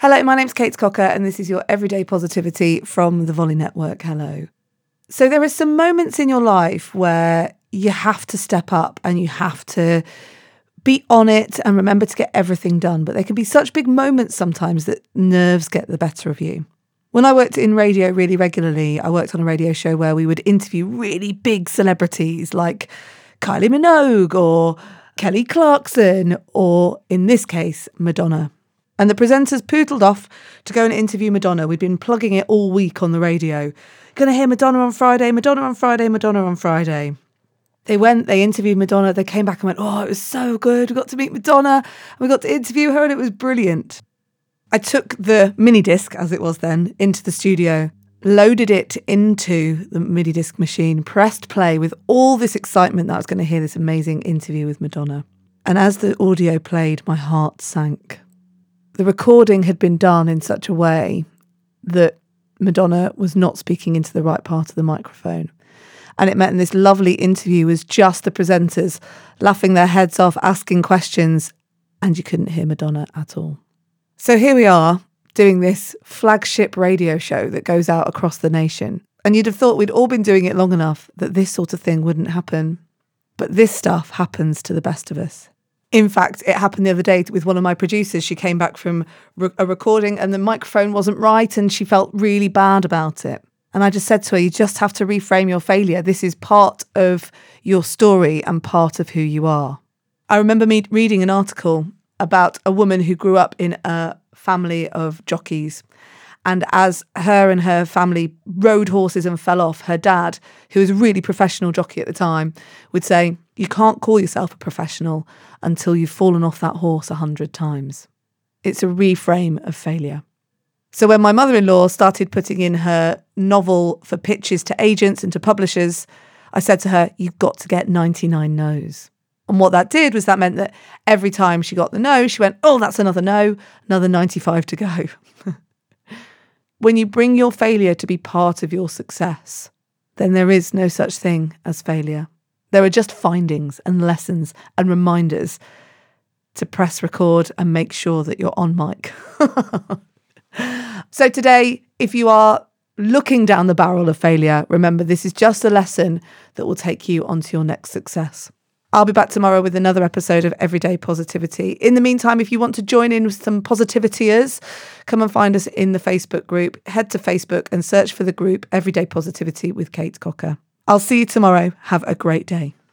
Hello, my name's Kate Cocker, and this is your Everyday Positivity from the Volley Network. Hello. So, there are some moments in your life where you have to step up and you have to be on it and remember to get everything done. But there can be such big moments sometimes that nerves get the better of you. When I worked in radio really regularly, I worked on a radio show where we would interview really big celebrities like Kylie Minogue or Kelly Clarkson, or in this case, Madonna. And the presenters poodled off to go and interview Madonna. We'd been plugging it all week on the radio. Gonna hear Madonna on Friday, Madonna on Friday, Madonna on Friday. They went, they interviewed Madonna, they came back and went, Oh, it was so good. We got to meet Madonna and we got to interview her and it was brilliant. I took the mini disc, as it was then, into the studio, loaded it into the mini disc machine, pressed play with all this excitement that I was going to hear this amazing interview with Madonna. And as the audio played, my heart sank the recording had been done in such a way that Madonna was not speaking into the right part of the microphone. And it meant in this lovely interview was just the presenters laughing their heads off, asking questions, and you couldn't hear Madonna at all. So here we are doing this flagship radio show that goes out across the nation. And you'd have thought we'd all been doing it long enough that this sort of thing wouldn't happen. But this stuff happens to the best of us. In fact, it happened the other day with one of my producers. She came back from a recording and the microphone wasn't right and she felt really bad about it. And I just said to her, You just have to reframe your failure. This is part of your story and part of who you are. I remember me reading an article about a woman who grew up in a family of jockeys. And as her and her family rode horses and fell off, her dad, who was a really professional jockey at the time, would say, You can't call yourself a professional until you've fallen off that horse a hundred times. It's a reframe of failure. So when my mother in law started putting in her novel for pitches to agents and to publishers, I said to her, You've got to get 99 no's. And what that did was that meant that every time she got the no, she went, Oh, that's another no, another 95 to go. when you bring your failure to be part of your success, then there is no such thing as failure. There are just findings and lessons and reminders to press record and make sure that you're on mic. so, today, if you are looking down the barrel of failure, remember this is just a lesson that will take you onto your next success. I'll be back tomorrow with another episode of Everyday Positivity. In the meantime, if you want to join in with some positivitiers, come and find us in the Facebook group. Head to Facebook and search for the group Everyday Positivity with Kate Cocker. I'll see you tomorrow. Have a great day.